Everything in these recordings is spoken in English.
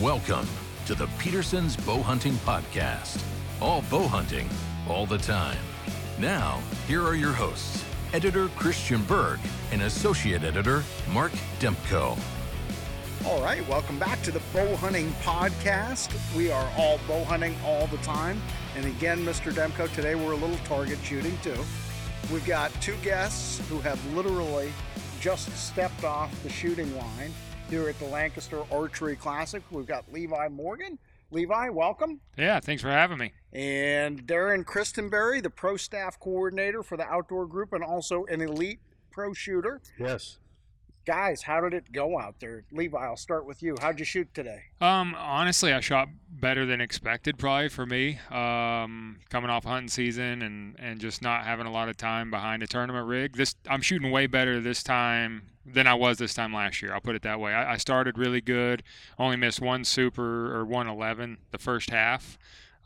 Welcome to the Peterson's Bow Hunting Podcast. All bow hunting, all the time. Now, here are your hosts, editor Christian Berg and associate editor Mark Demko. All right, welcome back to the Bow Hunting Podcast. We are all bow hunting all the time. And again, Mr. Demko, today we're a little target shooting too. We've got two guests who have literally just stepped off the shooting line here at the Lancaster Archery Classic. We've got Levi Morgan. Levi, welcome. Yeah, thanks for having me. And Darren Christenberry, the pro staff coordinator for the outdoor group and also an elite pro shooter. Yes. Guys, how did it go out there? Levi, I'll start with you. How'd you shoot today? Um, honestly, I shot better than expected, probably for me. Um, coming off hunting season and and just not having a lot of time behind a tournament rig. This I'm shooting way better this time than I was this time last year. I'll put it that way. I, I started really good. Only missed one super or 111 the first half.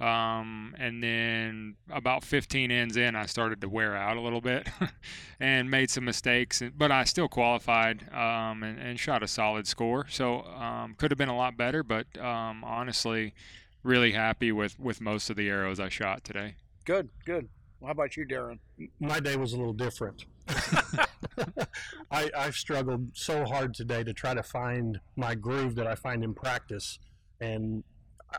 Um, and then about 15 ends in, I started to wear out a little bit and made some mistakes, but I still qualified um, and, and, shot a solid score. So um, could have been a lot better, but um, honestly, really happy with, with most of the arrows I shot today. Good, good. Well, how about you, Darren? My day was a little different. I, I've struggled so hard today to try to find my groove that I find in practice. And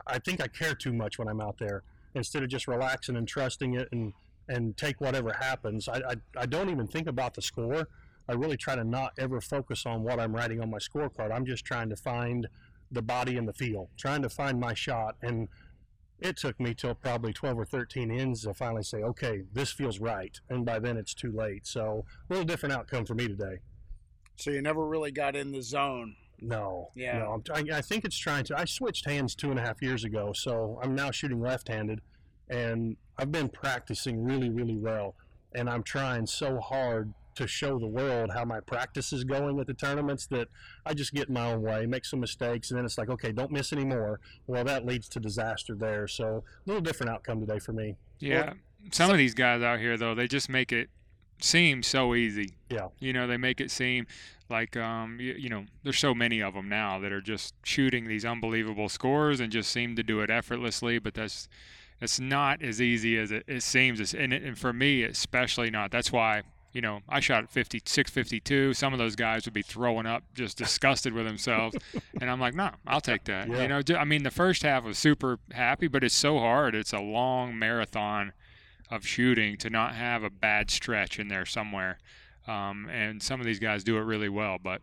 I think I care too much when I'm out there instead of just relaxing and trusting it and and take whatever happens. I, I, I don't even think about the score. I really try to not ever focus on what I'm writing on my scorecard. I'm just trying to find the body and the feel, trying to find my shot. And it took me till probably 12 or 13 ends to finally say, okay, this feels right. And by then it's too late. So a little different outcome for me today. So you never really got in the zone. No. Yeah. No, I, I think it's trying to. I switched hands two and a half years ago, so I'm now shooting left-handed, and I've been practicing really, really well, and I'm trying so hard to show the world how my practice is going at the tournaments that I just get in my own way, make some mistakes, and then it's like, okay, don't miss any more. Well, that leads to disaster there. So a little different outcome today for me. Yeah. Well, some so, of these guys out here, though, they just make it seem so easy. Yeah. You know, they make it seem like um, you, you, know, there's so many of them now that are just shooting these unbelievable scores and just seem to do it effortlessly. But that's it's not as easy as it, it seems. And, it, and for me, especially not. That's why you know, I shot 50, 652. Some of those guys would be throwing up, just disgusted with themselves. and I'm like, no, I'll take that. Yeah. You know, I mean, the first half was super happy, but it's so hard. It's a long marathon of shooting to not have a bad stretch in there somewhere. Um, and some of these guys do it really well, but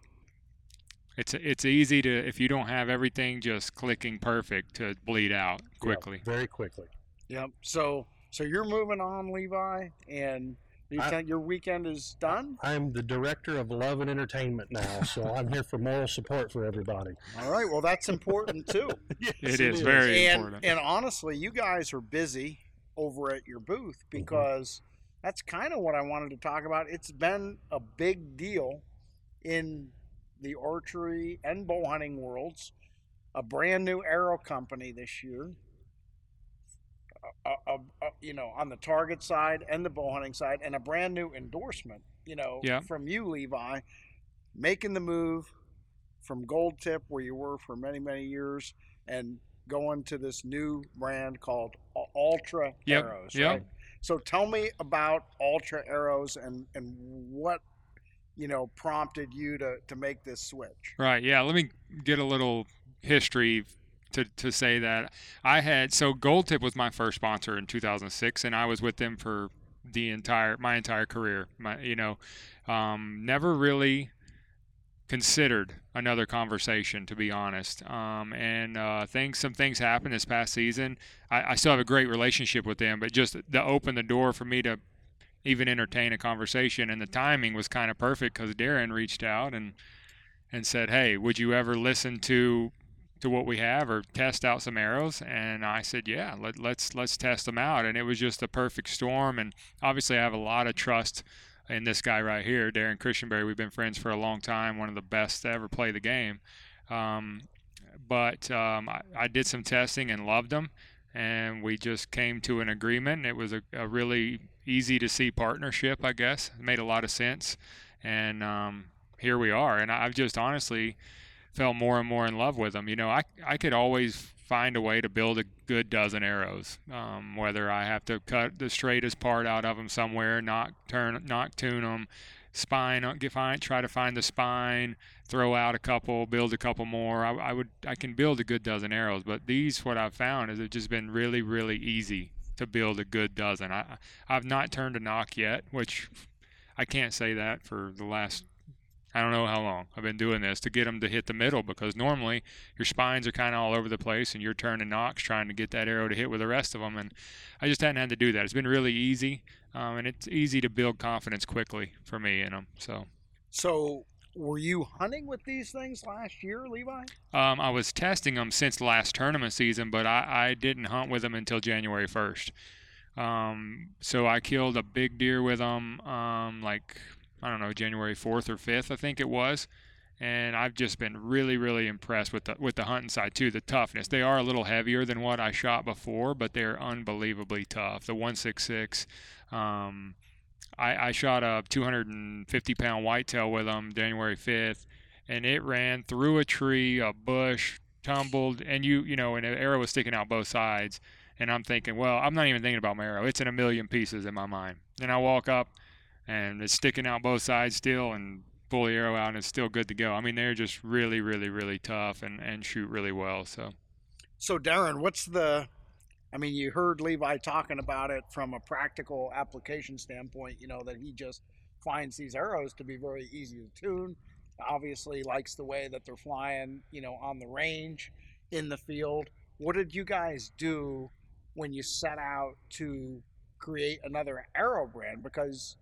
it's it's easy to if you don't have everything just clicking perfect to bleed out quickly. Yep, very quickly. Yep. So so you're moving on, Levi, and you I, your weekend is done. I'm the director of love and entertainment now, so I'm here for moral support for everybody. All right. Well, that's important too. yes, it, it is, very and, important. And honestly, you guys are busy over at your booth mm-hmm. because mm-hmm. that's kind of what I wanted to talk about. It's been a big deal in the archery and bow hunting worlds. A brand new arrow company this year. A, a, a, you know, on the target side and the bow hunting side, and a brand new endorsement, you know, yeah. from you, Levi, making the move from Gold Tip, where you were for many, many years, and going to this new brand called Altra yep. Arrows. Yep. Right? So tell me about Altra Arrows and and what you know prompted you to to make this switch. Right. Yeah. Let me get a little history to, to say that I had so Gold Tip was my first sponsor in 2006, and I was with them for the entire my entire career. My you know, um, never really considered another conversation, to be honest. Um, and uh, things, some things happened this past season. I, I, still have a great relationship with them, but just to open the door for me to even entertain a conversation, and the timing was kind of perfect because Darren reached out and and said, "Hey, would you ever listen to?" to what we have or test out some arrows and I said yeah let, let's let's test them out and it was just a perfect storm and obviously I have a lot of trust and this guy right here, Darren Christenberry, we've been friends for a long time, one of the best to ever play the game. Um, but um, I, I, did some testing and loved them, and we just came to an agreement. It was a, a really easy to see partnership, I guess. It made a lot of sense, and um, here we are. And I've just honestly fell more and more in love with them. You know, I I could always find a way to build a good dozen arrows. Um, whether I have to cut the straightest part out of them somewhere, nock turn, nock tune them, spine, uh, get find, try to find the spine, throw out a couple, build a couple more. I, I would I can build a good dozen arrows, but these what I've found is it's just been really really easy to build a good dozen. I I've not turned a nock yet, which I can't say that for the last I don't know how long I've been doing this to get them to hit the middle because normally your spines are kind of all over the place and you're turning nocks trying to get that arrow to hit with the rest of them. And I just hadn't had to do that. It's been really easy, um, and it's easy to build confidence quickly for me in them. So, So, were you hunting with these things last year, Levi? um, I was testing them since last tournament season, but I, I didn't hunt with them until January 1st. Um, so I killed a big deer with them, um, like I don't know, January 4th or 5th, I think it was. And I've just been really, really impressed with the with the hunting side too. The toughness. They are a little heavier than what I shot before, but they're unbelievably tough. The 166. Um, I, I shot a 250 pound whitetail with them January 5th, and it ran through a tree, a bush, tumbled, and you you know, and an arrow was sticking out both sides. And I'm thinking, well, I'm not even thinking about my arrow. It's in a million pieces in my mind. And I walk up, and it's sticking out both sides still and pull the arrow out and it's still good to go. I mean, they're just really, really, really tough and, and shoot really well. So, So, Darren, what's the? I mean, you heard Levi talking about it from a practical application standpoint. You know that he just finds these arrows to be very easy to tune. Obviously, likes the way that they're flying. You know, on the range, in the field. What did you guys do when you set out to create another arrow brand? Because,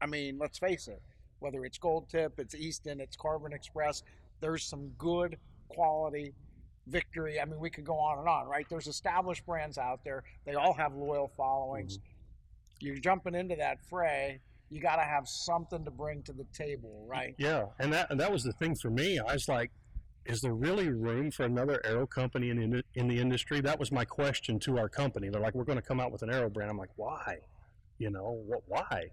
I mean, let's face it. Whether it's Gold Tip, it's Easton, it's Carbon Express, there's some good quality victory. I mean, we could go on and on, right? There's established brands out there. They all have loyal followings. Mm-hmm. You're jumping into that fray. You got to have something to bring to the table, right? Yeah, and that and that was the thing for me. I was like, is there really room for another arrow company in the, in the industry? That was my question to our company. They're like, we're going to come out with an arrow brand. I'm like, why? You know, what? Why?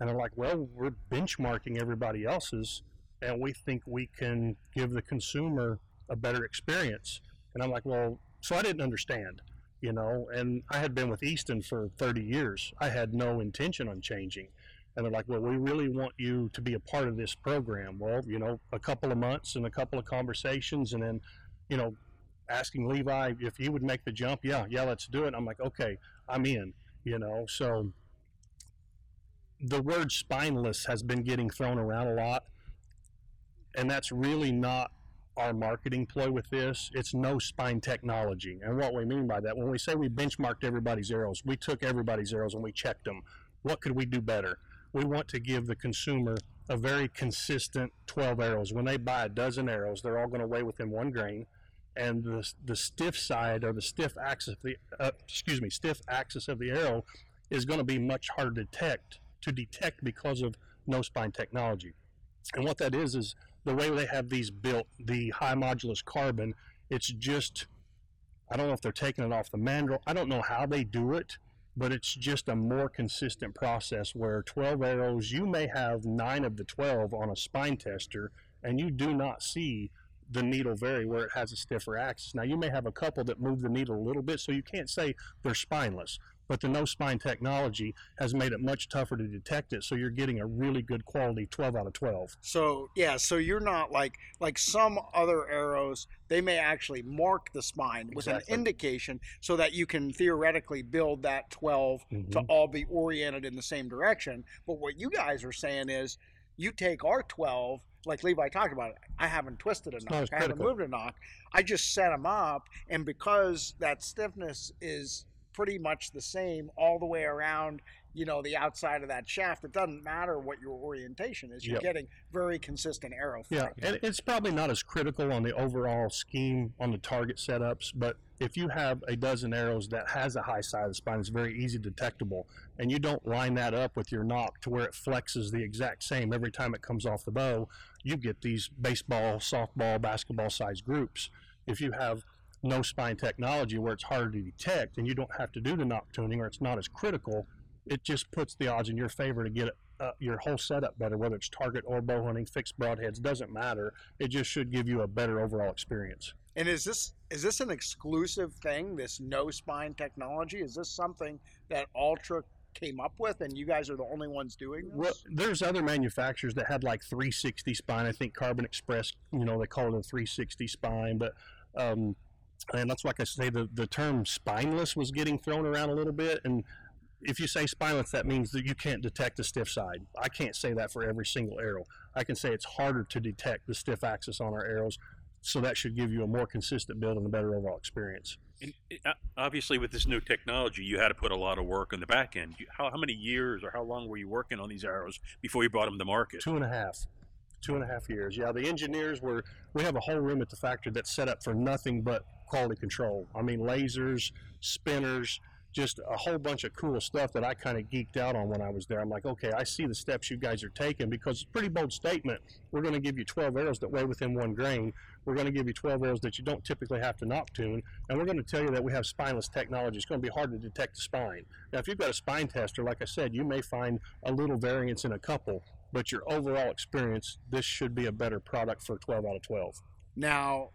And they're like, well, we're benchmarking everybody else's, and we think we can give the consumer a better experience. And I'm like, well, so I didn't understand, you know. And I had been with Easton for 30 years. I had no intention on changing. And they're like, well, we really want you to be a part of this program. Well, you know, a couple of months and a couple of conversations, and then, you know, asking Levi if he would make the jump. Yeah, yeah, let's do it. I'm like, okay, I'm in, you know. So the word spineless has been getting thrown around a lot, and that's really not our marketing ploy with this. It's no spine technology. And what we mean by that, when we say we benchmarked everybody's arrows, we took everybody's arrows and we checked them. What could we do better? We want to give the consumer a very consistent 12 arrows. When they buy a dozen arrows, they're all going to weigh within one grain. And the, the stiff side or the stiff axis of the uh, excuse me stiff axis of the arrow is going to be much harder to detect to detect because of no spine technology. And what that is is the way they have these built, the high modulus carbon, it's just, I don't know if they're taking it off the mandrel. I don't know how they do it, but it's just a more consistent process where 12 arrows, you may have nine of the 12 on a spine tester, and you do not see the needle vary where it has a stiffer axis. Now, you may have a couple that move the needle a little bit, so you can't say they're spineless but the no spine technology has made it much tougher to detect it. So you're getting a really good quality 12 out of 12. So yeah, so you're not like like some other arrows. They may actually mark the spine with Exactly. an indication so that you can theoretically build that 12 to Mhm. all be oriented in the same direction. But what you guys are saying is, you take our 12. Like Levi talked about, it, I haven't twisted a nock. I haven't moved a nock. I just set them up, and because that stiffness is pretty much the same all the way around you know the outside of that shaft it doesn't matter what your orientation is you're Yep. getting very consistent arrow flight. Yeah, and it's probably not as critical on the overall scheme on the target setups, but if you have a dozen arrows that has a high side of the spine, it's very easy detectable, and you don't line that up with your nock to where it flexes the exact same every time it comes off the bow, you get these baseball, softball, basketball size groups. If you have no spine technology where it's harder to detect and you don't have to do the nock tuning or it's not as critical, it just puts the odds in your favor to get uh, your whole setup better, whether it's target or bow hunting, fixed broadheads, doesn't matter. It just should give you a better overall experience. And is this is this an exclusive thing? This no spine technology is this something that Altra came up with, and you guys are the only ones doing this? Well, there's other manufacturers that had like 360 spine. I think Carbon Express, you know, they call it a 360 spine, but um, and that's like I say, the the term spineless was getting thrown around a little bit, and if you say spineless, that means that you can't detect the stiff side. I can't say that for every single arrow. I can say it's harder to detect the stiff axis on our arrows, so that should give you a more consistent build and a better overall experience. And uh, obviously, with this new technology, you had to put a lot of work on the back end. How, how many years or how long were you working on these arrows before you brought them to market? Two and a half. Two and a half years. Yeah, the engineers were. We have a whole room at the factory that's set up for nothing but quality control. I mean, lasers, spinners, just a whole bunch of cool stuff that I kind of geeked out on when I was there. I'm like, okay, I see the steps you guys are taking because it's a pretty bold statement. We're going to give you 12 arrows that weigh within one grain. We're going to give you 12 arrows that you don't typically have to nock tune. And we're going to tell you that we have spineless technology. It's going to be hard to detect the spine. Now, if you've got a spine tester, like I said, you may find a little variance in a couple, but your overall experience, this should be a better product for 12 out of 12. Now,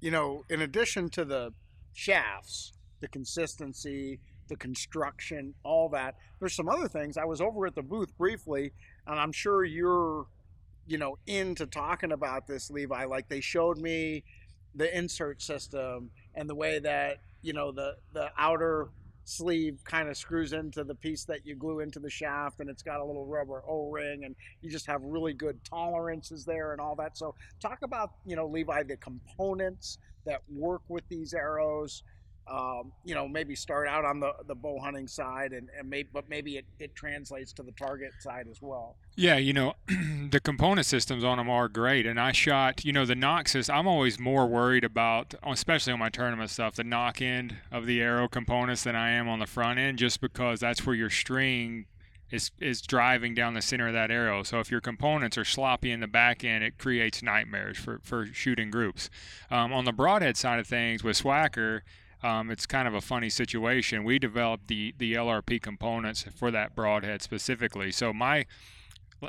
you know, in addition to the shafts, the consistency, the construction, all that. There's some other things. I was over at the booth briefly, and I'm sure you're, you know, into talking about this, Levi. Like they showed me the insert system and the way that you know the the outer sleeve kind of screws into the piece that you glue into the shaft and it's got a little rubber o-ring and you just have really good tolerances there and all that. So talk about you know levi the components that work with these arrows um, you know, maybe start out on the, the bow hunting side and, and maybe, but maybe it, it translates to the target side as well. Yeah, you know, the component systems on them are great. And I shot, you know, the Noxus, I'm always more worried about, especially on my tournament stuff, the nock end of the arrow components than I am on the front end, just because that's where your string is is driving down the center of that arrow. So if your components are sloppy in the back end, it creates nightmares for, for shooting groups. Um, on the broadhead side of things with Swhacker, um, it's kind of a funny situation. We developed the the LRP components for that broadhead specifically. So my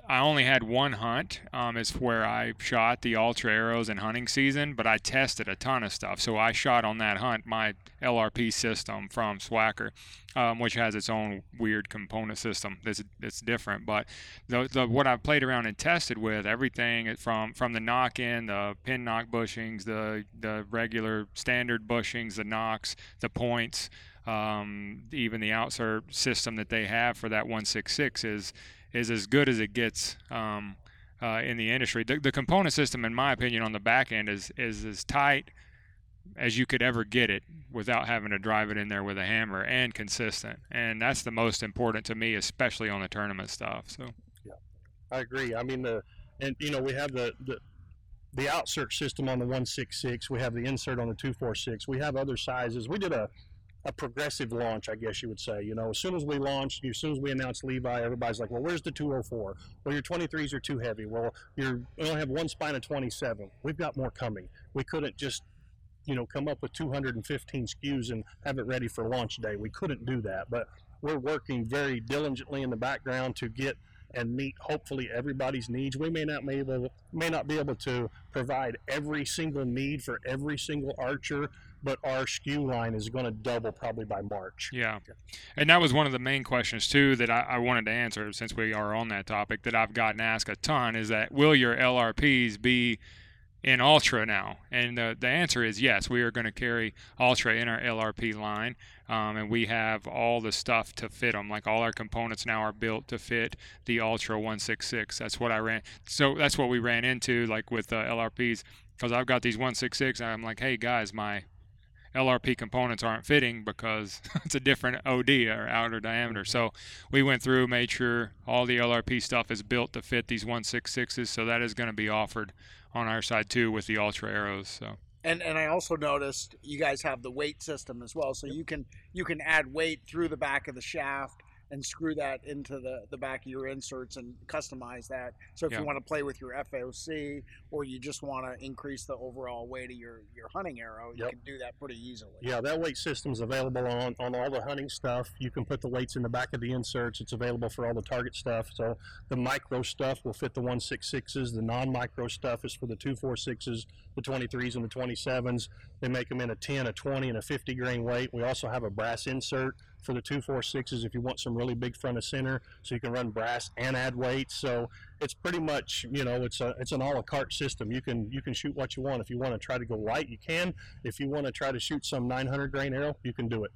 I only had one hunt. Um, is where I shot the Altra arrows in hunting season, but I tested a ton of stuff. So I shot on that hunt my LRP system from Swhacker, um, which has its own weird component system that's that's different. But the, the what I've played around and tested with everything from from the nock in, the pin nock bushings, the the regular standard bushings, the nocks, the points, um, even the outsert system that they have for that 166 is is as good as it gets um, uh, in the industry. The, the, component system, in my opinion, on the back end is is as tight as you could ever get it without having to drive it in there with a hammer and consistent. And that's the most important to me, especially on the tournament stuff. So, yeah, I agree. I mean the and you know we have the the the outsert system on the 166. We have the insert on the 246. We have other sizes. We did a a progressive launch, I guess you would say. You know, as soon as we launched, as soon as we announced Levi, everybody's like, "Well, where's the 204? Well, your 23s are too heavy. Well, you're we only have one spine of 27. We've got more coming. We couldn't just, you know, come up with 215 SKUs and have it ready for launch day. We couldn't do that, but we're working very diligently in the background to get and meet hopefully everybody's needs. We may not be able may not be able to provide every single need for every single archer but our SKU line is going to double probably by March. Yeah. And that was one of the main questions, too, that I, I, wanted to answer since we are on that topic that I've gotten asked a ton is that will your LRPs be in Altra now? And the, the answer is yes. We are going to carry Altra in our LRP line. Um, and we have all the stuff to fit them. Like all our components now are built to fit the Altra 166. That's what I ran. So that's what we ran into, like with uh, LRPs, because I've got these 166. And I'm like, hey guys, my LRP components aren't fitting because it's a different OD or outer diameter. Mm-hmm. So we went through, made sure all the LRP stuff is built to fit these 166s. So that is going to be offered on our side too with the Altra arrows. So. And and I also noticed you guys have the weight system as well, so you can you can add weight through the back of the shaft and screw that into the, the back of your inserts and customize that. So if Yeah. you want to play with your FOC or you just want to increase the overall weight of your, your hunting arrow, you can do that pretty easily. Yeah, that weight system's available on, on all the hunting stuff. You can put the weights in the back of the inserts. It's available for all the target stuff. So the micro stuff will fit the 166s. The non-micro stuff is for the 246s, the 23s, and the 27s. They make them in a 10, a 20, and a 50 grain weight. We also have a brass insert for the 246s if you want some really big front of center, so you can run brass and add weights. So it's pretty much, you know, it's a it's an a la carte system. You can you can shoot what you want. If you want to try to go light, you can. If you want to try to shoot some 900 grain arrow, you can do it.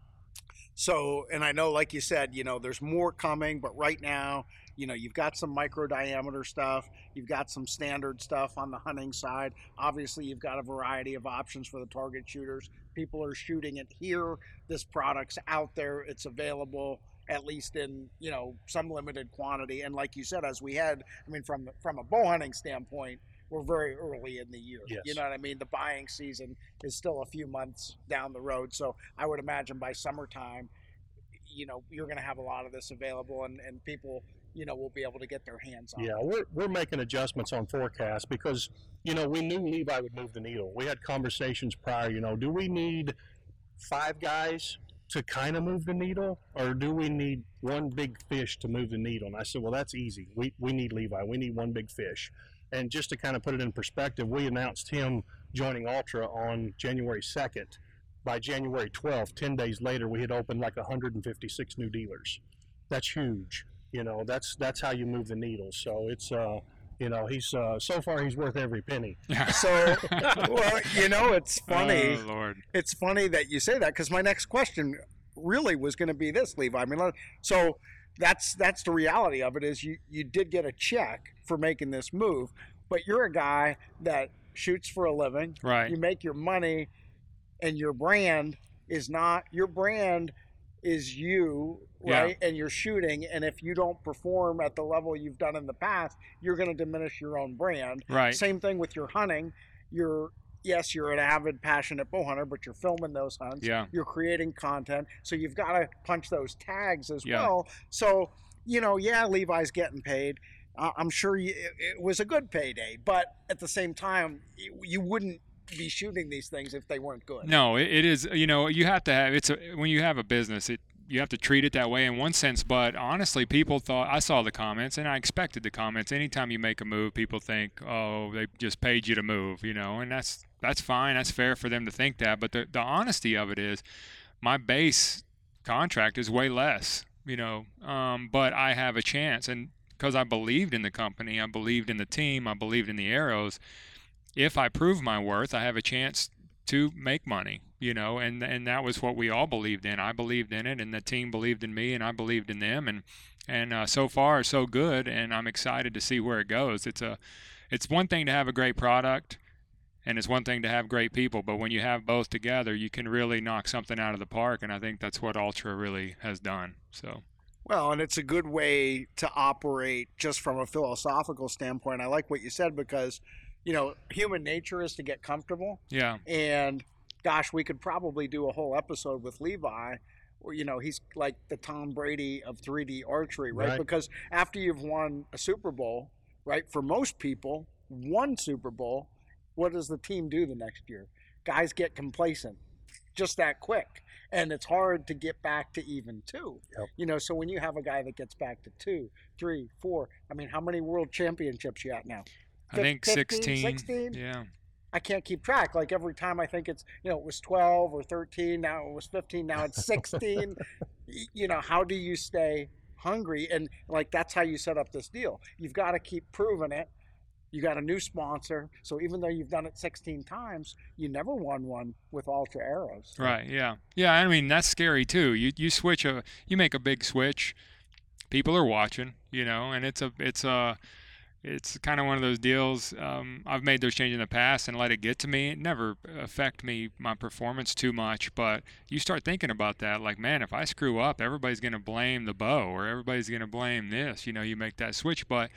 So, and I know, like you said, you know, there's more coming, but right now, you know, you've got some micro diameter stuff, you've got some standard stuff on the hunting side. Obviously, you've got a variety of options for the target shooters. People are shooting it here. This product's out there, it's available at least in you know some limited quantity and like you said as we had i mean from from a bow hunting standpoint we're very early in the year Yes. you know what i mean the buying season is still a few months down the road so i would imagine by summertime you know you're going to have a lot of this available and, and people you know will be able to get their hands on Yeah, it. we're, we're making adjustments on forecast because, you know, we knew Levi would move the needle. We had conversations prior, you know, do we need five guys to kind of move the needle or do we need one big fish to move the needle? And I said, well, that's easy. We, we need Levi. We need one big fish. And just to kind of put it in perspective, we announced him joining Altra on January 2nd. By January 12th, 10 days later, we had opened like 156 new dealers. That's huge. You know, that's that's how you move the needle. So it's uh, you know, he's uh, so far he's worth every penny. So well you know it's funny Oh, Lord. it's funny that you say that because my next question really was going to be this, Levi. I mean, so that's that's the reality of it is you you did get a check for making this move, but you're a guy that shoots for a living. Right. You make your money, and your brand is not your brand is you Yeah. right and you're shooting and if you don't perform at the level you've done in the past you're going to diminish your own brand Right. same thing with your hunting. You're yes, you're an avid, passionate bow hunter, but you're filming those hunts. Yeah. You're creating content, so you've got to punch those tags as Yeah. well. So you know, yeah, Levi's getting paid. Uh, I'm sure you, it, it was a good payday, but at the same time, you, you wouldn't be shooting these things if they weren't good. No, it, it is. You know, you have to have. It's a when you have a business, it you have to treat it that way in one sense. But honestly, people thought I saw the comments, and I expected the comments. Anytime you make a move, people think, "Oh, they just paid you to move," you know, and that's that's fine. That's fair for them to think that. But the the honesty of it is, my base contract is way less, you know. Um, but I have a chance, and because I believed in the company, I believed in the team, I believed in the arrows. If I prove my worth, I have a chance to make money, you know, and and that was what we all believed in. I believed in it, and the team believed in me, and I believed in them, and and uh, so far so good, and I'm excited to see where it goes. It's a, it's one thing to have a great product, and it's one thing to have great people, but when you have both together, you can really knock something out of the park, and I think that's what Altra really has done. So Well, and it's a good way to operate just from a philosophical standpoint. I like what you said because, you know, human nature is to get comfortable. yeah, And gosh, we could probably do a whole episode with Levi. Where, you know, he's like the Tom Brady of 3D archery, right? Right. Because after you've won a Super Bowl, right? For most people, one Super Bowl, what does the team do the next year? Guys get complacent just that quick. And it's hard to get back to even two. Yep. You know, so when you have a guy that gets back to two, three, four, I mean, how many world championships you at now? I think 15, 16. 16? Yeah, I can't keep track. Like every time I think it's, you know, it was 12 or 13, now it was 15, now it's 16. You know, how do you stay hungry? And like that's how you set up this deal. You've got to keep proving it. You got a new sponsor. So even though you've done it 16 times, you never won one with Altra Arrows. Right. Yeah. Yeah. I mean, that's scary too. You you switch a you make a big switch. People are watching, you know, and it's a it's a it's kind of one of those deals. Um, I've made those changes in the past and let it get to me. It never affect me my performance too much, but you start thinking about that. Like, man, if I screw up, everybody's going to blame the bow or everybody's going to blame this. You know, you make that switch, but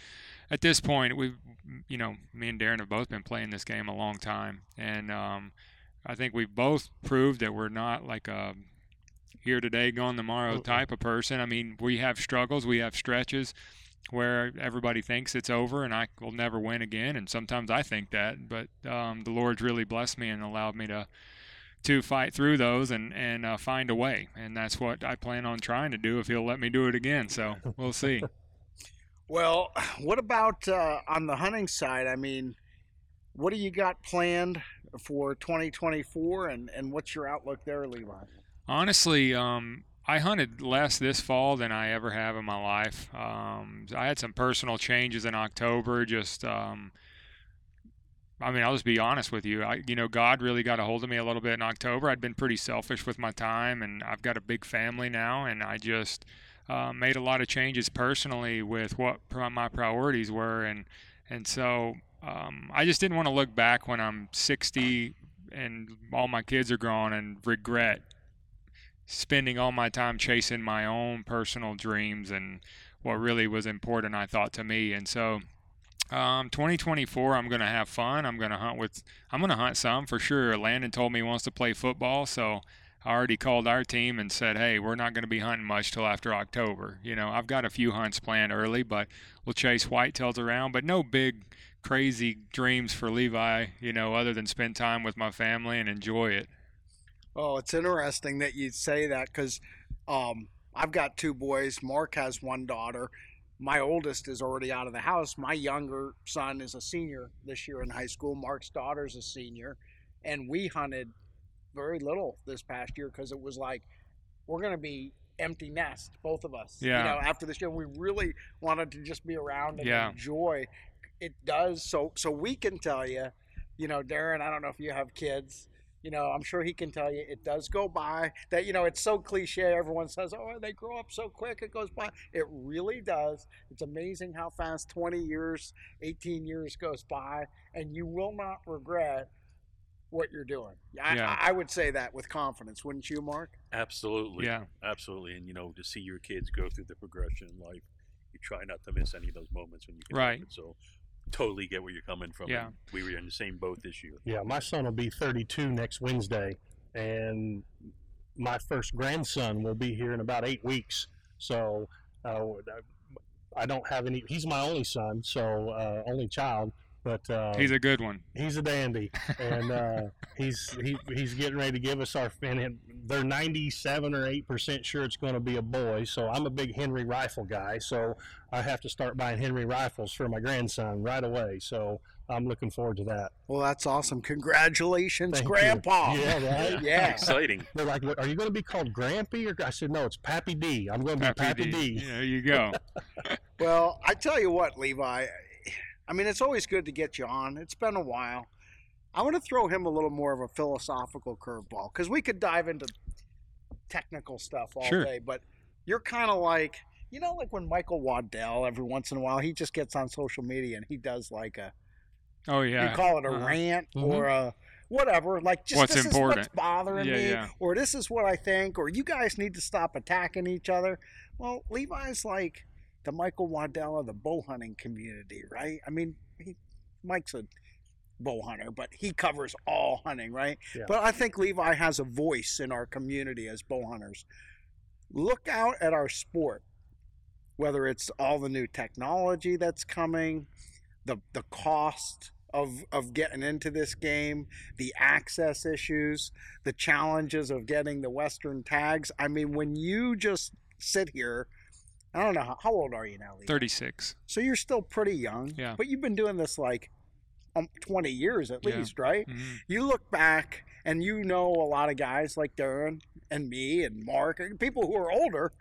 at this point, we've you know, me and Darren have both been playing this game a long time, and um, I think we've both proved that we're not like a here today, gone tomorrow type of person. I mean, we have struggles, we have stretches where everybody thinks it's over and I will never win again. And sometimes I think that, but um, the Lord's really blessed me and allowed me to to fight through those and and uh, find a way. And that's what I plan on trying to do if He'll let me do it again. So we'll see. Well, what about uh, on the hunting side? I mean, what do you got planned for 2024, and and what's your outlook there, Levi? Honestly, um, I hunted less this fall than I ever have in my life. Um, I had some personal changes in October. Just, um, I mean, I'll just be honest with you. I, you know, God really got a hold of me a little bit in October. I'd been pretty selfish with my time, and I've got a big family now, and I just uh, made a lot of changes personally with what my priorities were, and and so um, I just didn't want to look back when I'm 60 and all my kids are grown and regret spending all my time chasing my own personal dreams and what really was important I thought to me. And so um, 2024, I'm going to have fun. I'm going to hunt with, I'm going to hunt some for sure. Landon told me he wants to play football. So I already called our team and said, hey, we're not going to be hunting much till after October. You know, I've got a few hunts planned early, but we'll chase whitetails around, but no big, crazy dreams for Levi, you know, other than spend time with my family and enjoy it. Oh, it's interesting that you say that because um, I've got two boys. Mark has one daughter. My oldest is already out of the house. My younger son is a senior this year in high school. Mark's daughter's a senior. And we hunted very little this past year because it was like, we're going to be empty nest, both of us. Yeah. You know, after this year, we really wanted to just be around and Yeah. enjoy. It does. So, so we can tell you, you know, Darren, I don't know if you have kids you know, I'm sure he can tell you it does go by. That you know, it's so cliche. Everyone says, "Oh, they grow up so quick, it goes by." It really does. It's amazing how fast 20 years, 18 years goes by, and you will not regret what you're doing. I, Yeah. I would say that with confidence, wouldn't you, Mark? Absolutely. Yeah. Absolutely. And you know, to see your kids go through the progression in life, you try not to miss any of those moments when you can. Right. So totally get where you're coming from. Yeah. We were in the same boat this year. Yeah, my son will be 32 next Wednesday, and my first grandson will be here in about eight weeks. So uh, I don't have any. He's my only son, so uh, only child. But uh, He's a good one. he's a dandy, and uh, he's he, he's getting ready to give us our. And they're 97 or 8 percent sure it's going to be a boy. So I'm a big Henry rifle guy. So I have to start buying Henry rifles for my grandson right away. So I'm looking forward to that. Well, that's awesome. Congratulations, Thank you. Grandpa. Yeah, right. Yeah. Exciting. They're like, "Are you going to be called Grampy?" Or I said, "No, it's Pappy D. I'm going to be Pappy, D." There you go. Well, I tell you what, Levi. I mean, it's always good to get you on. It's been a while. I want to throw him a little more of a philosophical curveball because we could dive into technical stuff all Sure. day, but you're kind of like, you know, like when Michael Waddell every once in a while he just gets on social media and he does like a, Oh yeah. you call it a Uh-huh. rant Mhm. or a whatever, like just What's this important. is what's bothering Yeah, me, yeah. or this is what I think, or you guys need to stop attacking each other. Well, Levi's like the Michael Waddell of the bow hunting community, right? I mean, he, Mike's a bow hunter, but he covers all hunting, right? Yeah. But I think Levi has a voice in our community as bow hunters. Look out at our sport, whether it's all the new technology that's coming, the the cost of of getting into this game, the access issues, the challenges of getting the Western tags. I mean, when you just sit here, I don't know how, how old are you now, Levi? 36. So you're still pretty young. Yeah. But you've been doing this like um, 20 years at Yeah. least, right? Mhm. You look back and you know a lot of guys like Darren and me and Mark and people who are older,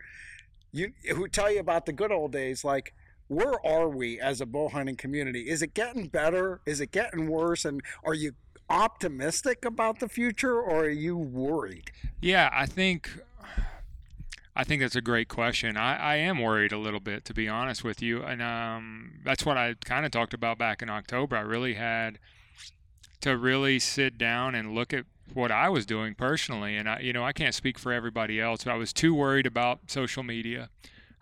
you who tell you about the good old days. Like, where are we as a bow hunting community? Is it getting better? Is it getting worse? And are you optimistic about the future or are you worried? Yeah, I think I think that's a great question. I, I am worried a little bit, to be honest with you, and um, that's what I kind of talked about back in October. I really had to really sit down and look at what I was doing personally, and I, you know, I can't speak for everybody else. I was too worried about social media.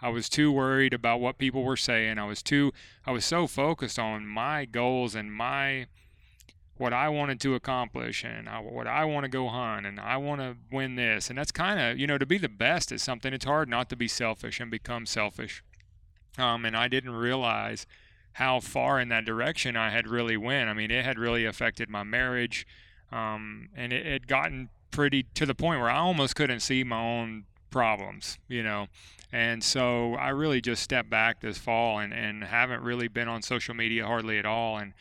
I was too worried about what people were saying. I was too, I was so focused on my goals and my what I wanted to accomplish and I, what I want to go hunt and I want to win this. And that's kind of, you know, to be the best is something. It's hard not to be selfish and become selfish. Um, and I didn't realize how far in that direction I had really went. I mean, it had really affected my marriage. Um, and it had gotten pretty to the point where I almost couldn't see my own problems, you know. And so I really just stepped back this fall and, and haven't really been on social media hardly at all. And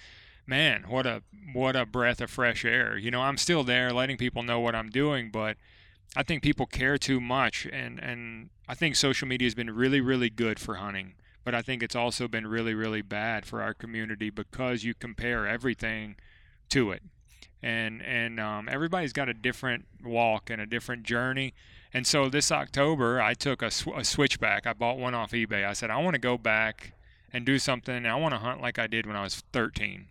man, what a what a breath of fresh air. You know, I'm still there letting people know what I'm doing, but I think people care too much and and I think social media has been really really good for hunting, but I think it's also been really really bad for our community because you compare everything to it. And and um, everybody's got a different walk and a different journey. And so this October, I took a, sw- a switchback. I bought one off eBay. I said I want to go back and do something. I want to hunt like I did when I was 13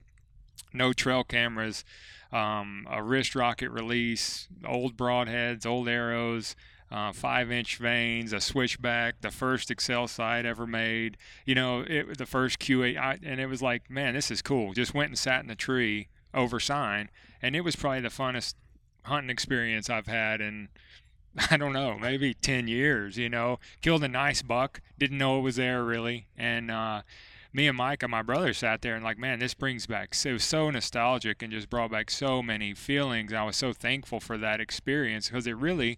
no trail cameras, um, a wrist rocket release, old broadheads, old arrows, uh, five inch vanes, a switchback, the first Axcel sight ever made, you know, it, the first Q8. I, and it was like, man, this is cool. Just went and sat in the tree over sign. And it was probably the funnest hunting experience I've had in, I don't know, maybe 10 years, you know. Killed a nice buck, didn't know it was there really. And, uh, me and Mike and my brother sat there and like, man, this brings back. It was so nostalgic and just brought back so many feelings. I was so thankful for that experience because it really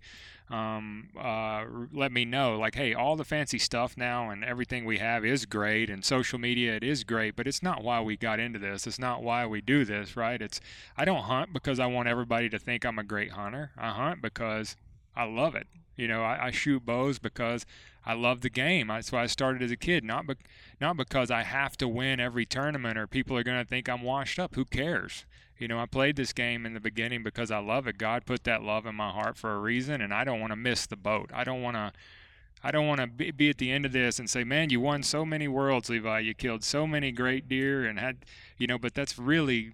um, uh, let me know like, hey, all the fancy stuff now and everything we have is great, and social media it is great, but it's not why we got into this. It's not why we do this, right? It's I don't hunt because I want everybody to think I'm a great hunter. I hunt because I love it. You know, I, I shoot bows because I love the game. That's why I started as a kid, not be, not because I have to win every tournament or people are going to think I'm washed up. Who cares? You know, I played this game in the beginning because I love it. God put that love in my heart for a reason, and I don't want to miss the boat. I don't want to. I don't want to be, be at the end of this and say, "Man, you won so many worlds, Levi. You killed so many great deer and had, you know." But that's really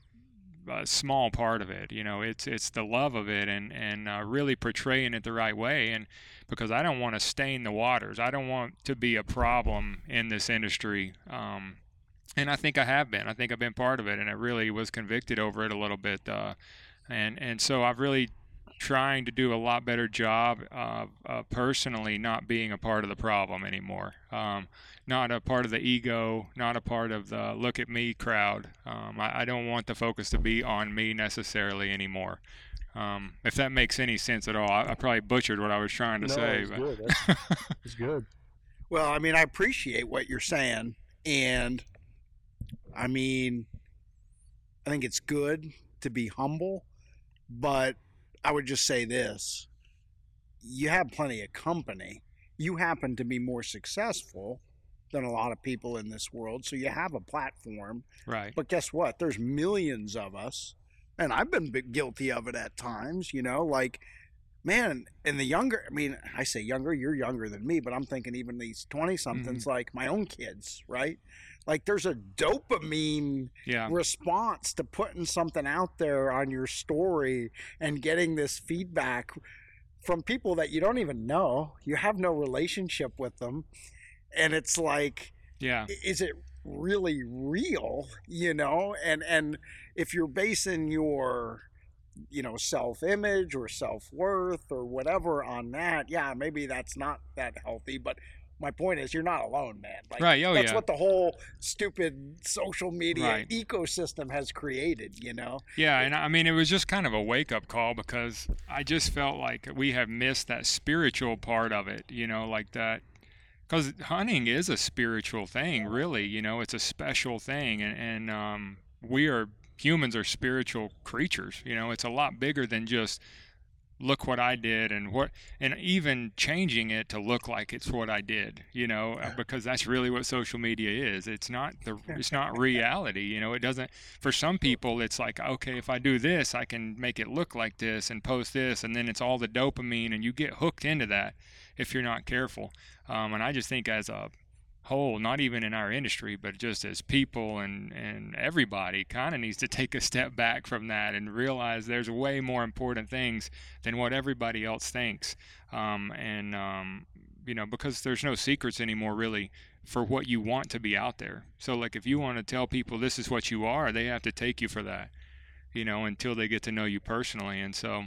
a small part of it. You know, it's it's the love of it and and uh, really portraying it the right way. And because I don't want to stain the waters, I don't want to be a problem in this industry. Um, and I think I have been. I think I've been part of it, and I really was convicted over it a little bit. Uh, and and so I've really trying to do a lot better job of uh, personally not being a part of the problem anymore. Um, not a part of the ego, not a part of the look at me crowd. Um, I, I, don't want the focus to be on me necessarily anymore. Um, if that makes any sense at all, I, I, probably butchered what I was trying to no, say. It's but. good. it's good. Well, I mean, I appreciate what you're saying, and I mean, I think it's good to be humble, but I would just say this: you have plenty of company. You happen to be more successful than a lot of people in this world. So you have a platform. Right. But guess what? There's millions of us. And I've been guilty of it at times, you know, like, man, and the younger, I mean, I say younger, you're younger than me, but I'm thinking even these 20 somethings, mm-hmm. like my own kids, right? Like there's a dopamine yeah. response to putting something out there on your story and getting this feedback from people that you don't even know. You have no relationship with them and it's like yeah is it really real you know and and if you're basing your you know self-image or self-worth or whatever on that yeah maybe that's not that healthy but my point is you're not alone man like, right oh, that's yeah. what the whole stupid social media right. ecosystem has created you know yeah and i mean it was just kind of a wake-up call because i just felt like we have missed that spiritual part of it you know like that because hunting is a spiritual thing, really. You know, it's a special thing, and, and um, we are humans are spiritual creatures. You know, it's a lot bigger than just look what I did and what, and even changing it to look like it's what I did. You know, uh, because that's really what social media is. It's not the, it's not reality. You know, it doesn't. For some people, it's like okay, if I do this, I can make it look like this and post this, and then it's all the dopamine, and you get hooked into that if you're not careful. Um, and I just think as a whole, not even in our industry, but just as people and, and everybody kind of needs to take a step back from that and realize there's way more important things than what everybody else thinks. Um, and, um, you know, because there's no secrets anymore really for what you want to be out there. So like if you want to tell people this is what you are, they have to take you for that you know, until they get to know you personally. And so,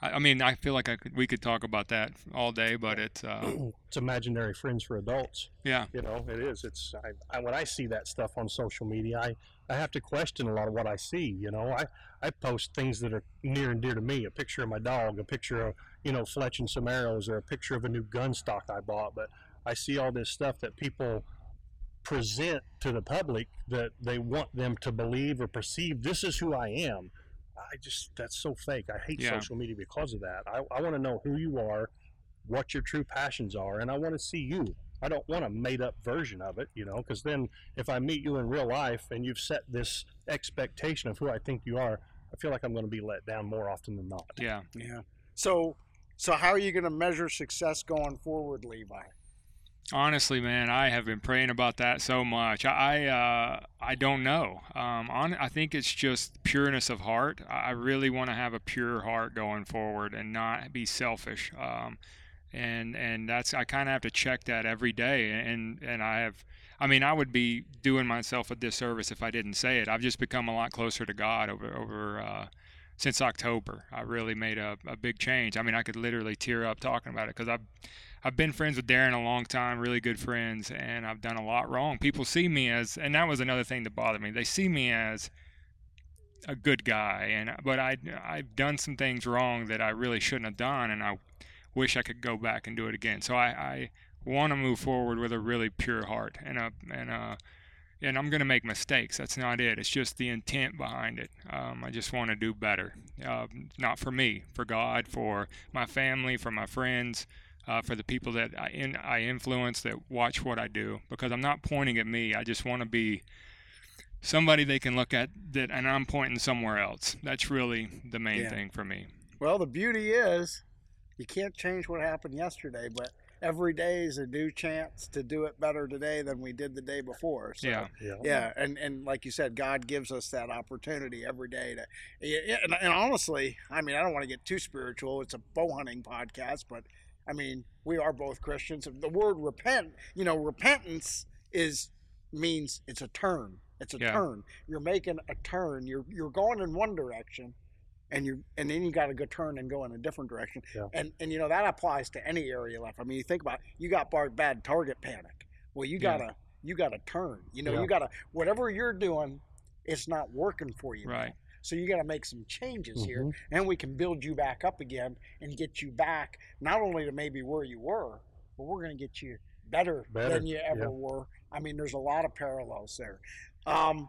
I, I mean, I feel like I could, we could talk about that all day, but it's, uh, it's imaginary friends for adults. yeah, You know, it is. It's I, I, when I see that stuff on social media, I, I have to question a lot of what I see. You know, I, I post things that are near and dear to me. A picture of my dog, a picture of you know fletching some arrows, or a picture of a new gun stock I bought. But I see all this stuff that people present to the public that they want them to believe or perceive. This is who I am. I just that's so fake. I hate Yeah. social media because of that. I, I want to know who you are, what your true passions are, and I want to see you. I don't want a made up version of it, you know, because then if I meet you in real life and you've set this expectation of who I think you are, I feel like I'm going to be let down more often than not. yeah. Yeah. So, so how are you going to measure success going forward, Levi? Honestly, man, I have been praying about that so much. I uh, I don't know. Um, on, I think it's just pureness of heart. I really want to have a pure heart going forward and not be selfish. Um, and and that's I kind of have to check that every day. And and I have, I mean, I would be doing myself a disservice if I didn't say it. I've just become a lot closer to God over over. Uh, since October, I really made a, a big change. I mean, I could literally tear up talking about it because I've I've been friends with Darren a long time, really good friends, and I've done a lot wrong. People see me as, and that was another thing that bothered me. They see me as a good guy, and but I I've done some things wrong that I really shouldn't have done, and I wish I could go back and do it again. So I, I want to move forward with a really pure heart and a and a and I'm going to make mistakes. That's not it. It's just the intent behind it. Um, I just want to do better. Uh, not for me, for God, for my family, for my friends, uh, for the people that I, in, I influence that watch what I do. Because I'm not pointing at me. I just want to be somebody they can look at that, and I'm pointing somewhere else. That's really the main Yeah. thing for me. Well, the beauty is you can't change what happened yesterday, but every day is a new chance to do it better today than we did the day before. So, Yeah. Yeah. Yeah, and, and like you said, God gives us that opportunity every day to. Yeah, yeah, and, and honestly, I mean, I don't want to get too spiritual. It's a bow hunting podcast, but I mean, we are both Christians. The word repent, you know, repentance is means it's a turn. It's a Yeah. turn. You're making a turn. You're you're going in one direction, and you and then you got to go turn and go in a different direction. Yeah. And and you know that applies to any area of life. I mean, you think about it, you got bar- bad target panic. Well, you gotta you gotta turn. You know, Yeah. you gotta whatever you're doing, it's not working for you. now. So you got to make some changes here, Mhm. and we can build you back up again and get you back not only to maybe where you were, but we're going to get you better, Better, than you ever yeah. were. I mean, there's a lot of parallels there. Um,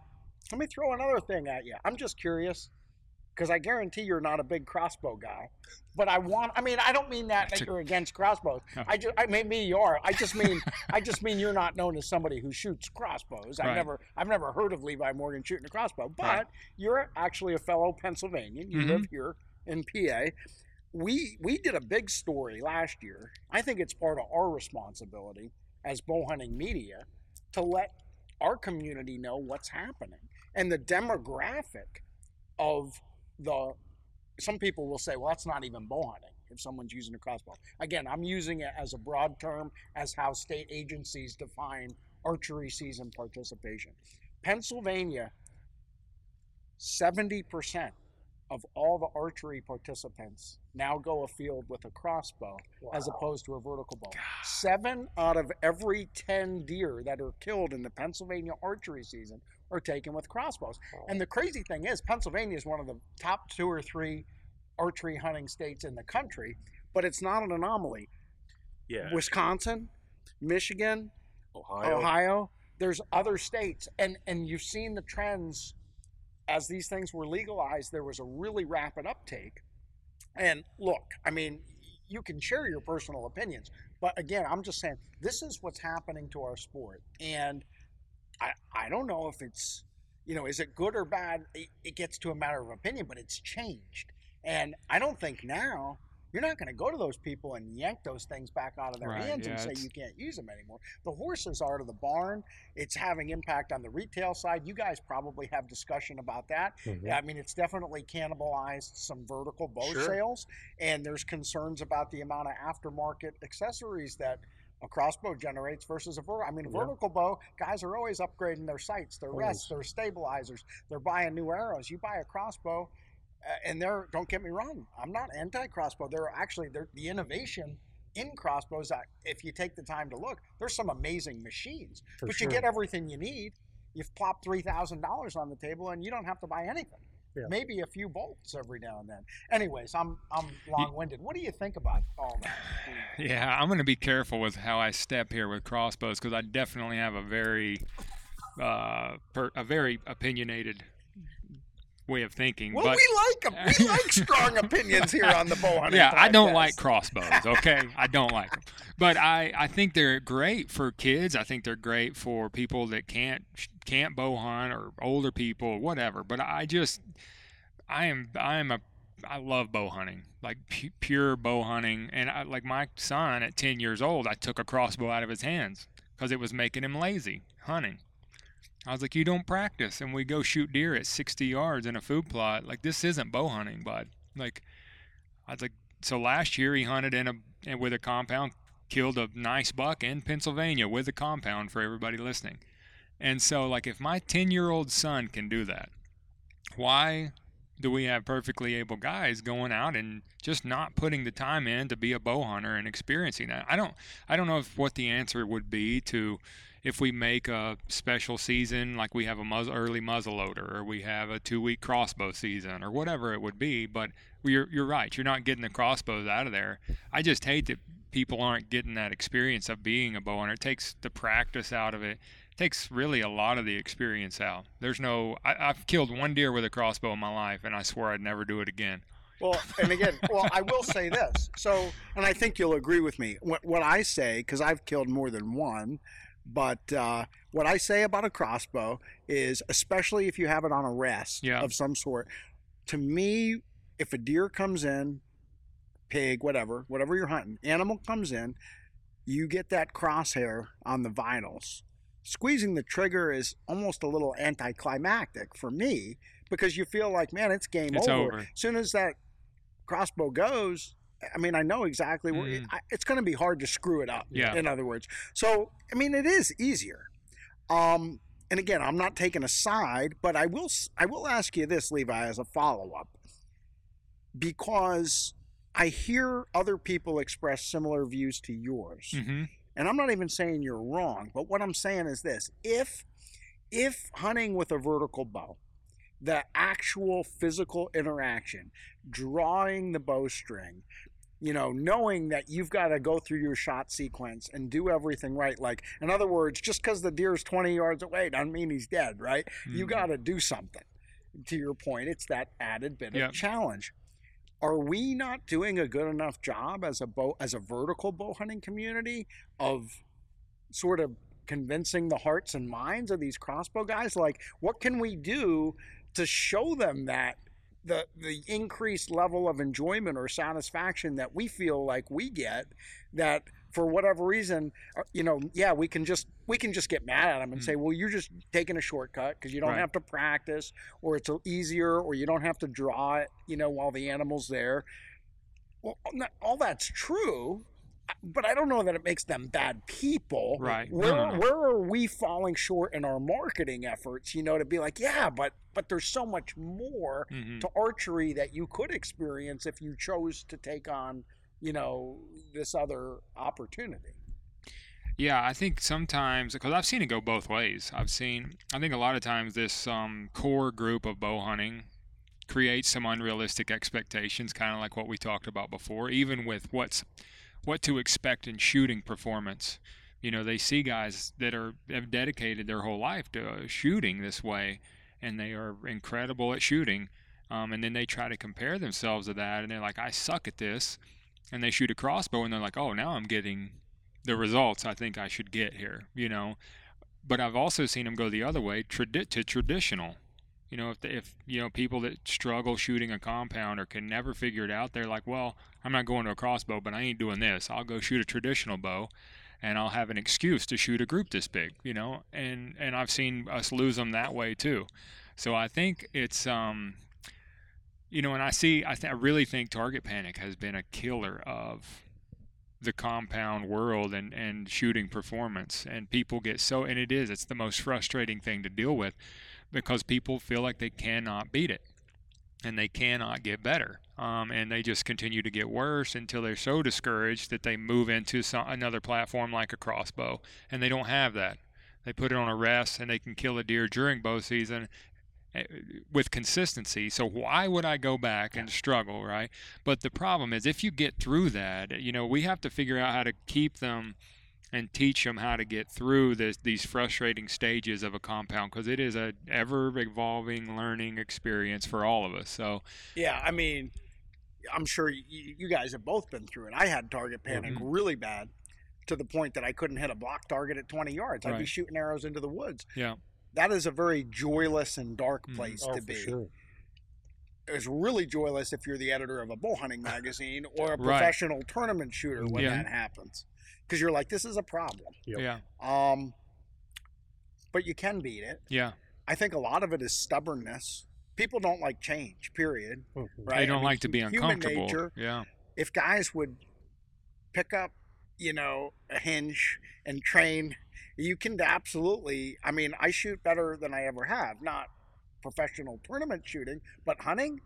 let me throw another thing at you. I'm just curious because I guarantee you're not a big crossbow guy, but I want. I mean, I don't mean that that you're against crossbows. No. I just, I mean, me you are. I just mean, I just mean you're not known as somebody who shoots crossbows. I've never, I've never heard of Levi Morgan shooting a crossbow, but Right. you're actually a fellow Pennsylvanian. You Mhm. live here in PA. We we did a big story last year. I think it's part of our responsibility as bow hunting media to let our community know what's happening and the demographic of the some people will say well that's not even bow hunting if someone's using a crossbow. Again i'm using it as a broad term as how state agencies define archery season participation. Pennsylvania 70% of all the archery participants now go afield with a crossbow as opposed to a vertical bow. Seven out of every 10 deer that are killed in the Pennsylvania archery season are taken with crossbows. And the crazy thing is, Pennsylvania is one of the top two or three archery hunting states in the country, but it's not an anomaly. Yeah. Wisconsin, Michigan, Ohio. Ohio. There's other states, and and you've seen the trends as these things were legalized. There was a really rapid uptake. And look, I mean, you can share your personal opinions, but again, I'm just saying this is what's happening to our sport, and I I don't know if it's you know is it good or bad. It, it gets to a matter of opinion, but it's changed, and I don't think now. You're not going to go to those people and yank those things back out of their Right, hands and say it's- you can't use them anymore. The horses are to the barn. It's having impact on the retail side. You guys probably have discussion about that. Mhm. I mean, it's definitely cannibalized some vertical bow Sure. sales, and there's concerns about the amount of aftermarket accessories that a crossbow generates versus a vertical. I mean, Yeah. vertical bow, guys are always upgrading their sights, their rests, their stabilizers. They're buying new arrows. You buy a crossbow, uh, and they're don't get me wrong, I'm not anti-crossbow. They're actually they're the innovation in crossbows. That if you take the time to look, there's some amazing machines, For but sure. you get everything you need. You've plopped three thousand dollars on the table, and you don't have to buy anything. Yeah. Maybe a few bolts every now and then. Anyways, I'm I'm long-winded. What do you think about all that? Yeah, I'm going to be careful with how I step here with crossbows because I definitely have a very, uh, per, a very opinionated way of thinking. Well, but we them. We like strong opinions here on the bow hunting. yeah, I don't like crossbows. Okay, I don't like them, but I I think they're great for kids. I think they're great for people that can't can't bow hunt or older people, whatever. But I just I am I am a I love bow hunting, like pu- pure bow hunting. And I, like my son at 10 years old, I took a crossbow out of his hands because it was making him lazy hunting. I was like, you don't practice, and we go shoot deer at 60 yards in a food plot. Like this isn't bow hunting, bud. Like I was like, so last year he hunted in a with a compound, killed a nice buck in Pennsylvania with a compound for everybody listening. And so, like, if my 10 year old son can do that, why do we have perfectly able guys going out and just not putting the time in to be a bow hunter and experiencing that? I don't, I don't know if what the answer would be to if we make a special season like we have a muzz, early muzzleloader or we have a two week crossbow season or whatever it would be. But you're, you're right. You're not getting the crossbows out of there. I just hate that people aren't getting that experience of being a bow hunter. It takes the practice out of it. It takes really a lot of the experience out. There's no. I, I've killed one deer with a crossbow in my life, and I swore I'd never do it again. Well, and again, well, I will say this. So, and I think you'll agree with me. What, what I say, because I've killed more than one, but uh, what I say about a crossbow is, especially if you have it on a rest Yeah. of some sort, to me, if a deer comes in, pig, whatever, whatever you're hunting, animal comes in, you get that crosshair on the vitals. Squeezing the trigger is almost a little anticlimactic for me because you feel like, man, it's game It's over. over. As soon as that crossbow goes, I mean, I know exactly where Mhm. I, it's going to be hard to screw it up. Yeah. In other words, so I mean, it is easier. Um, and again, I'm not taking a side, but I will I will ask you this, Levi, as a follow up, because I hear other people express similar views to yours Mm-hmm. and I'm not even saying you're wrong, but what I'm saying is this: if if hunting with a vertical bow, the actual physical interaction, drawing the bowstring, you know, knowing that you've got to go through your shot sequence and do everything right. Like, in other words, just because the deer's 20 yards away doesn't mean he's dead, right? You Mhm. got to do something. To your point, it's that added bit Yep. of challenge. Are we not doing a good enough job as a bow as a vertical bow hunting community of sort of convincing the hearts and minds of these crossbow guys? Like, what can we do to show them that the the increased level of enjoyment or satisfaction that we feel like we get that for whatever reason uh, you know yeah we can just we can just get mad at them and Hmm. say well you're just taking a shortcut because you don't Right. have to practice or it's easier or you don't have to draw it you know while the animal's there well all that's true but I don't know that it makes them bad people. Right. Where no, no. where are we falling short in our marketing efforts? You know, to be like, yeah, but but there's so much more Mhm. to archery that you could experience if you chose to take on, you know, this other opportunity. Yeah, I think sometimes because I've seen it go both ways. I've seen, I think a lot of times this um, core group of bow hunting creates some unrealistic expectations, kind of like what we talked about before. Even with what's what to expect in shooting performance, you know, they see guys that are have dedicated their whole life to uh, shooting this way, and they are incredible at shooting. Um, and then they try to compare themselves to that, and they're like, "I suck at this," and they shoot a crossbow, and they're like, "Oh, now I'm getting the results I think I should get here," you know. But I've also seen them go the other way, to traditional. You know, if the, if you know people that struggle shooting a compound or can never figure it out, they're like, "Well, I'm not going to a crossbow, but I ain't doing this. I'll go shoot a traditional bow." And I'll have an excuse to shoot a group this big, you know, and and I've seen us lose them that way too. So I think it's um, you know, and I see, I, th- I really think Target Panic has been a killer of the compound world and, and shooting performance. And people get so, and it is, it's the most frustrating thing to deal with because people feel like they cannot beat it and they cannot get better. Um, and they just continue to get worse until they're so discouraged that they move into some, another platform like a crossbow. And they don't have that. They put it on a rest and they can kill a deer during bow season eh, with consistency. So why would I go back and struggle, right? But the problem is if you get through that, you know, we have to figure out how to keep them and teach them how to get through this, these frustrating stages of a compound because it is a ever evolving learning experience for all of us. So Yeah, I mean, I'm sure you, you guys have both been through it. I had target panic Mhm. really bad to the point that I couldn't hit a block target at 20 yards. I'd be shooting arrows into the woods. yeah, That is a very joyless and dark Mhm. place Oh, to for be. sure. It's really joyless if you're the editor of a bow hunting magazine or a Right. professional tournament shooter when Yeah. that happens. Because you're like, this is a problem. Yep. yeah, Um, but you can beat it. yeah. I think a lot of it is stubbornness. People don't like change, period. Mhm. Right? They don't mean, like to be human uncomfortable. nature, Yeah, if guys would pick up, you know, a hinge and train, you can absolutely. I mean, I shoot better than I ever have. Not professional tournament shooting, but hunting,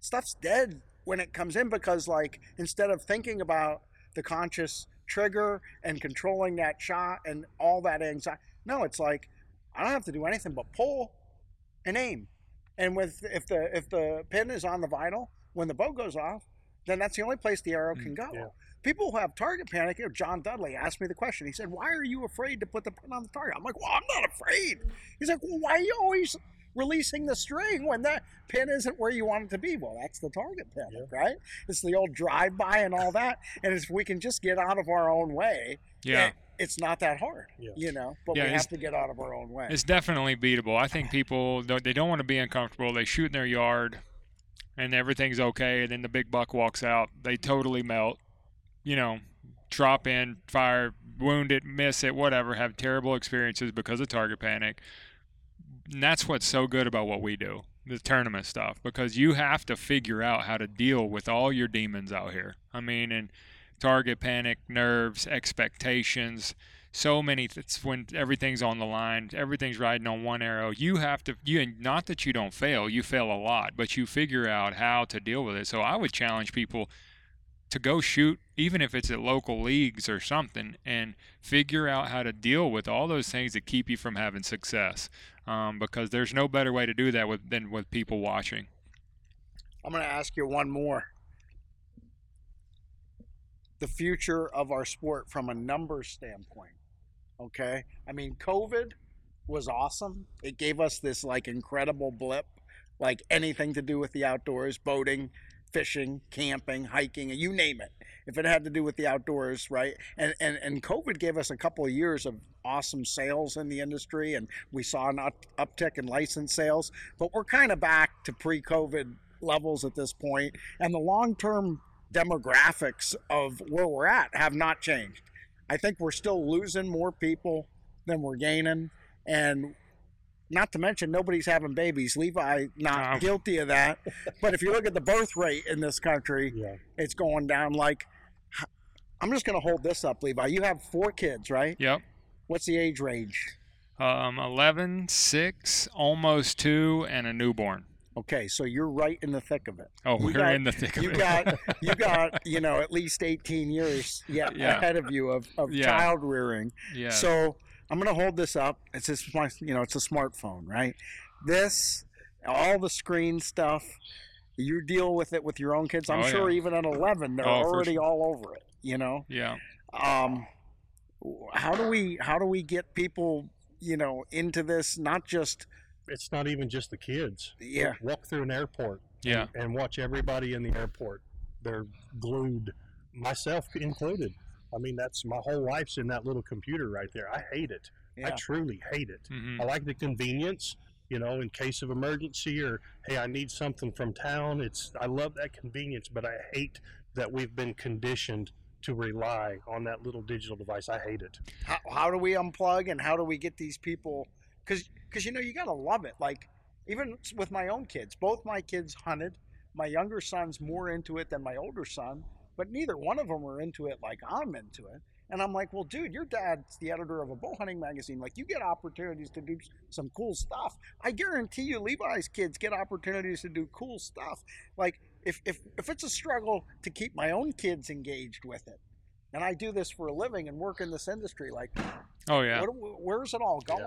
stuff's dead when it comes in because, like, instead of thinking about the conscious trigger and controlling that shot and all that anxiety, no, it's like I don't have to do anything but pull and aim. And with if the if the pin is on the vital when the bow goes off, then that's the only place the arrow can mm, go. yeah. People who have target panic. You know, John Dudley asked me the question. He said, "Why are you afraid to put the pin on the target?" I'm like, "Well, I'm not afraid." He's like, "Well, why are you always releasing the string when that pin isn't where you want it to be?" Well, that's the target panic, right? It's the old drive-by and all that. And if we can just get out of our own way, yeah. it- it's not that hard, Yeah. you know. But Yeah, we have to get out of our own way. It's definitely beatable. I think people they don't want to be uncomfortable. They shoot in their yard, and everything's okay. And then the big buck walks out. They totally melt. You know, drop in, fire, wound it, miss it, whatever. Have terrible experiences because of target panic. And that's what's so good about what we do, the tournament stuff, because you have to figure out how to deal with all your demons out here. I mean, and target panic, nerves, expectations so many it's when everything's on the line everything's riding on one arrow. You have to you and not that you don't fail you fail a lot but you figure out how to deal with it. So i would challenge people to go shoot even if it's at local leagues or something and figure out how to deal with all those things that keep you from having success um, because there's no better way to do that with, than with people watching I'm going to ask you one more. The future of our sport from a numbers standpoint. Okay? I mean, COVID was awesome. It gave us this like incredible blip, like anything to do with the outdoors, boating, fishing, camping, hiking, you name it. If it had to do with the outdoors, right? And and and COVID gave us a couple of years of awesome sales in the industry and we saw an up, uptick in license sales, but we're kind of back to pre-COVID levels at this point and the long-term demographics of where we're at have not changed. I think we're still losing more people than we're gaining and not to mention nobody's having babies. Levi not Oh. guilty of that. But if you look at the birth rate in this country, Yeah. it's going down like I'm just going to hold this up, Levi. You have four kids, right? yep What's the age range? um, 11 6 almost 2 and a newborn Okay, so you're right in the thick of it. oh You we're got- in the thick of You it got you got, you know, at least 18 years yet Yeah. ahead of you of, of Yeah. child rearing. yeah So I'm gonna hold this up. It's a smart, you know, it's a smartphone, right? This, all the screen stuff. You deal with it with your own kids. I'm Oh, sure yeah. even at 11, they're Oh, already sure. all over it. You know, yeah um, how do we how do we get people, you know, into this? Not just It's not even just the kids. yeah, Walk through an airport yeah and watch everybody in the airport. They're glued, myself included. I mean, that's my whole life's in that little computer right there. I hate it. I truly hate it. hmm I like the convenience, you know, in case of emergency or hey, I need something from town. It's I love that convenience, but I hate that we've been conditioned to rely on that little digital device. I hate it. how, how do we unplug and how do we get these people because because you know you gotta love it like even with my own kids both my kids hunted my younger son's more into it than my older son but neither one of them are into it like I'm into it. And I'm like, well, dude, your dad's the editor of a bow hunting magazine. Like, you get opportunities to do some cool stuff. I guarantee you, Levi's kids get opportunities to do cool stuff. Like, if, if, if it's a struggle to keep my own kids engaged with it, and I do this for a living and work in this industry, like, Oh yeah. what, where's it all going?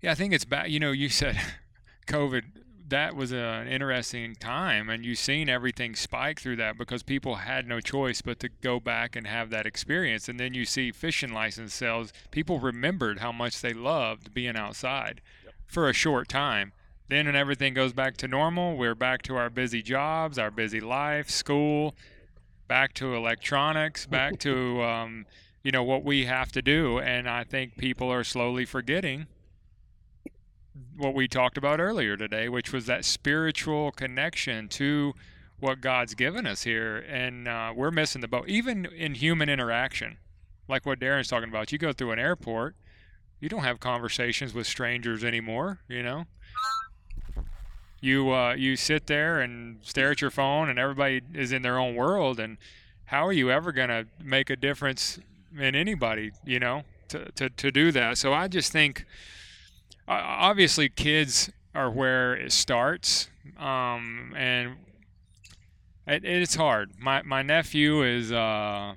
Yeah, I think it's bad. You know, you said COVID. That was an interesting time, and you've seen everything spike through that because people had no choice but to go back and have that experience. And then you see fishing license sales. People remembered how much they loved being outside for a short time. Then, when everything goes back to normal, we're back to our busy jobs, our busy life, school, back to electronics, back to um, you know what we have to do. And I think people are slowly forgetting what we talked about earlier today, which was that spiritual connection to what God's given us here, and uh, we're missing the boat. Even in human interaction, like what Darren's talking about, you go through an airport, you don't have conversations with strangers anymore. You know, you uh, you sit there and stare at your phone, and everybody is in their own world. And how are you ever gonna make a difference in anybody? You know, to to, to do that. So I just think obviously kids are where it starts um, and it, it's hard. My my nephew is uh,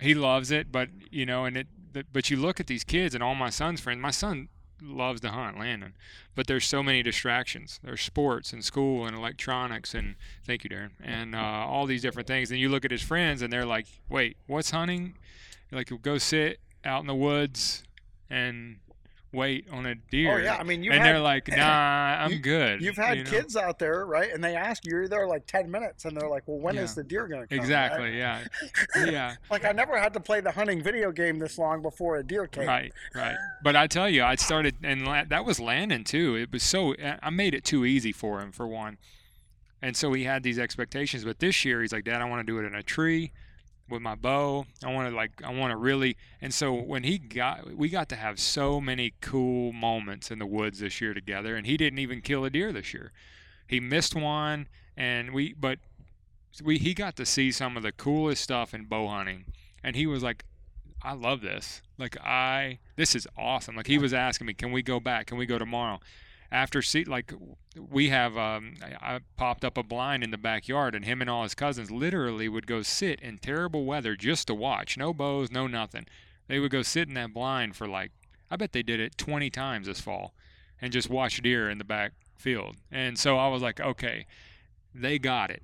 he loves it but you know and it but you look at these kids and all my son's friends my son loves to hunt landon but there's so many distractions. There's sports and school and electronics and thank you darren and uh, all these different things and you look at his friends and they're like wait what's hunting? Like go sit out in the woods and wait on a oh, deer. Oh yeah, I mean, you and had, they're like, "Nah, I'm you- good." You've had you know? kids out there, right? And they ask you, you're there like ten minutes, and they're like, "Well, when is Yeah. the deer going to come?" right? Exactly. Yeah. Yeah. Like I never had to play the hunting video game this long before a deer came. Right. Right. But I tell you, I started, and that was Landon too. It was so I made it too easy for him for one, and so he had these expectations. But this year, he's like, "Dad, I want to do it in a tree." With my bow, I want to like I want to really, and so when he got, we got to have so many cool moments in the woods this year together, and he didn't even kill a deer this year. He missed one, and we, but we he got to see some of the coolest stuff in bow hunting, and he was like, I love this. Like I, this is awesome. Like he was asking me, can we go back? Can we go tomorrow? After see, like we have, um, I, I popped up a blind in the backyard, and him and all his cousins literally would go sit in terrible weather just to watch. No bows, no nothing. They would go sit in that blind for like, I bet they did it 20 times this fall, and just watch deer in the back field. And so I was like, okay, they got it.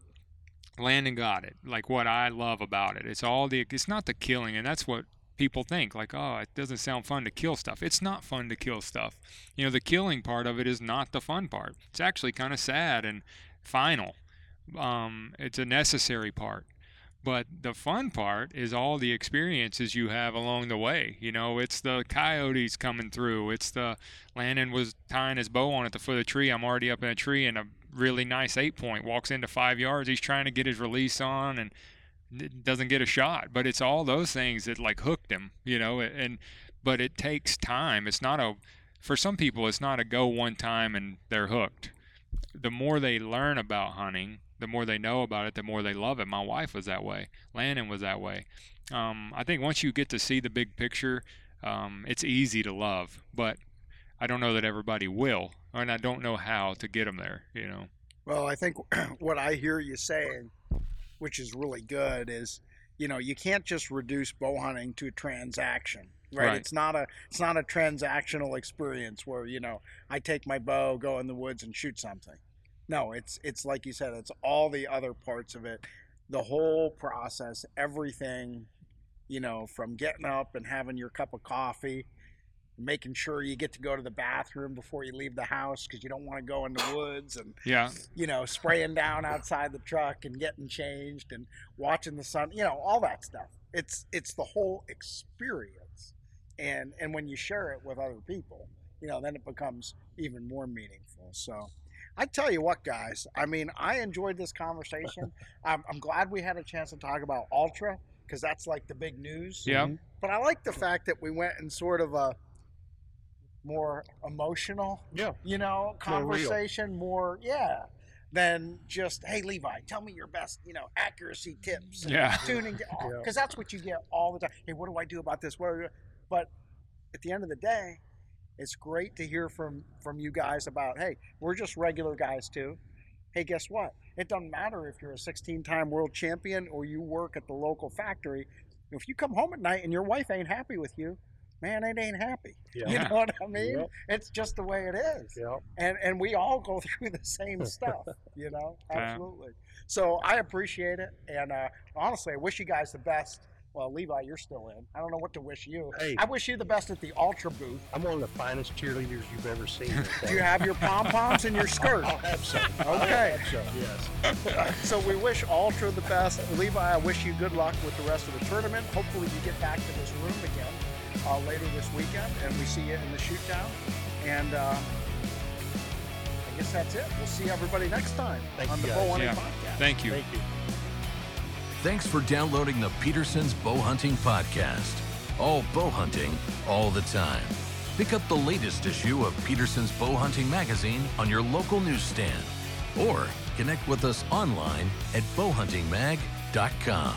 Landon got it. Like what I love about it. It's all the it's not the killing and that's what people think like oh it doesn't sound fun to kill stuff. It's not fun to kill stuff. You know the killing part of it is not the fun part. It's actually kind of sad and final. Um it's a necessary part. But the fun part is all the experiences you have along the way. You know, it's the coyotes coming through. It's the Landon was tying his bow on at the foot of the tree. I'm already up in a tree and a really nice eight point walks into five yards. He's trying to get his release on and doesn't get a shot. But it's all those things that like hooked him, you know. And but it takes time. It's not a for some people it's not a go one time and they're hooked. The more they learn about hunting, the more they know about it, the more they love it. My wife was that way. Landon was that way. Um, I think once you get to see the big picture, um, it's easy to love. But I don't know that everybody will, and I don't know how to get them there. You know. Well, I think what I hear you saying, which is really good, is you know you can't just reduce bow hunting to a transaction, right? Right. It's not a it's not a transactional experience where you know I take my bow, go in the woods, and shoot something. No, it's it's like you said, it's all the other parts of it, the whole process, everything, you know, from getting up and having your cup of coffee. Making sure you get to go to the bathroom before you leave the house because you don't want to go in the woods and Yeah. you know, spraying down outside the truck and getting changed and watching the sun, you know, all that stuff. It's it's the whole experience. And and when you share it with other people, you know, then it becomes even more meaningful. So I tell you what, guys, I mean, I enjoyed this conversation. I'm, I'm glad we had a chance to talk about Altra because that's like the big news. Yeah. Mm-hmm. But I like the fact that we went in sort of a more emotional Yeah. you know, conversation, more, yeah, than just hey Levi, tell me your best you know accuracy tips. Yeah. tuning Yeah. because that's what you get all the time. Hey, what do I do about this? What? do I do? But at the end of the day, it's great to hear from from you guys about hey, we're just regular guys too. Hey, guess what? It doesn't matter if you're a 16-time world champion or you work at the local factory. If you come home at night and your wife ain't happy with you, man, it ain't happy. Yeah. You know what I mean? Yep. It's just the way it is Yeah. and and we all go through the same stuff you know absolutely so i appreciate it and uh, honestly i wish you guys the best well levi you're still in i don't know what to wish you Hey. i wish you the best at the Altra booth I'm one of the finest cheerleaders you've ever seen. do you have your pom-poms and your skirt I'll have some. Okay. I'll have some, yes. so we wish Altra the best levi i wish you good luck with the rest of the tournament hopefully you get back to this room again uh, later this weekend and we see you in the shoot down and uh, i guess that's it we'll see everybody next time Thank on the guys. bow hunting Yeah. podcast Thank you. Thank you. Thanks for downloading the Petersen's Bow Hunting Podcast. All bow hunting, all the time. Pick up the latest issue of Petersen's Bow Hunting Magazine on your local newsstand or connect with us online at bowhuntingmag.com.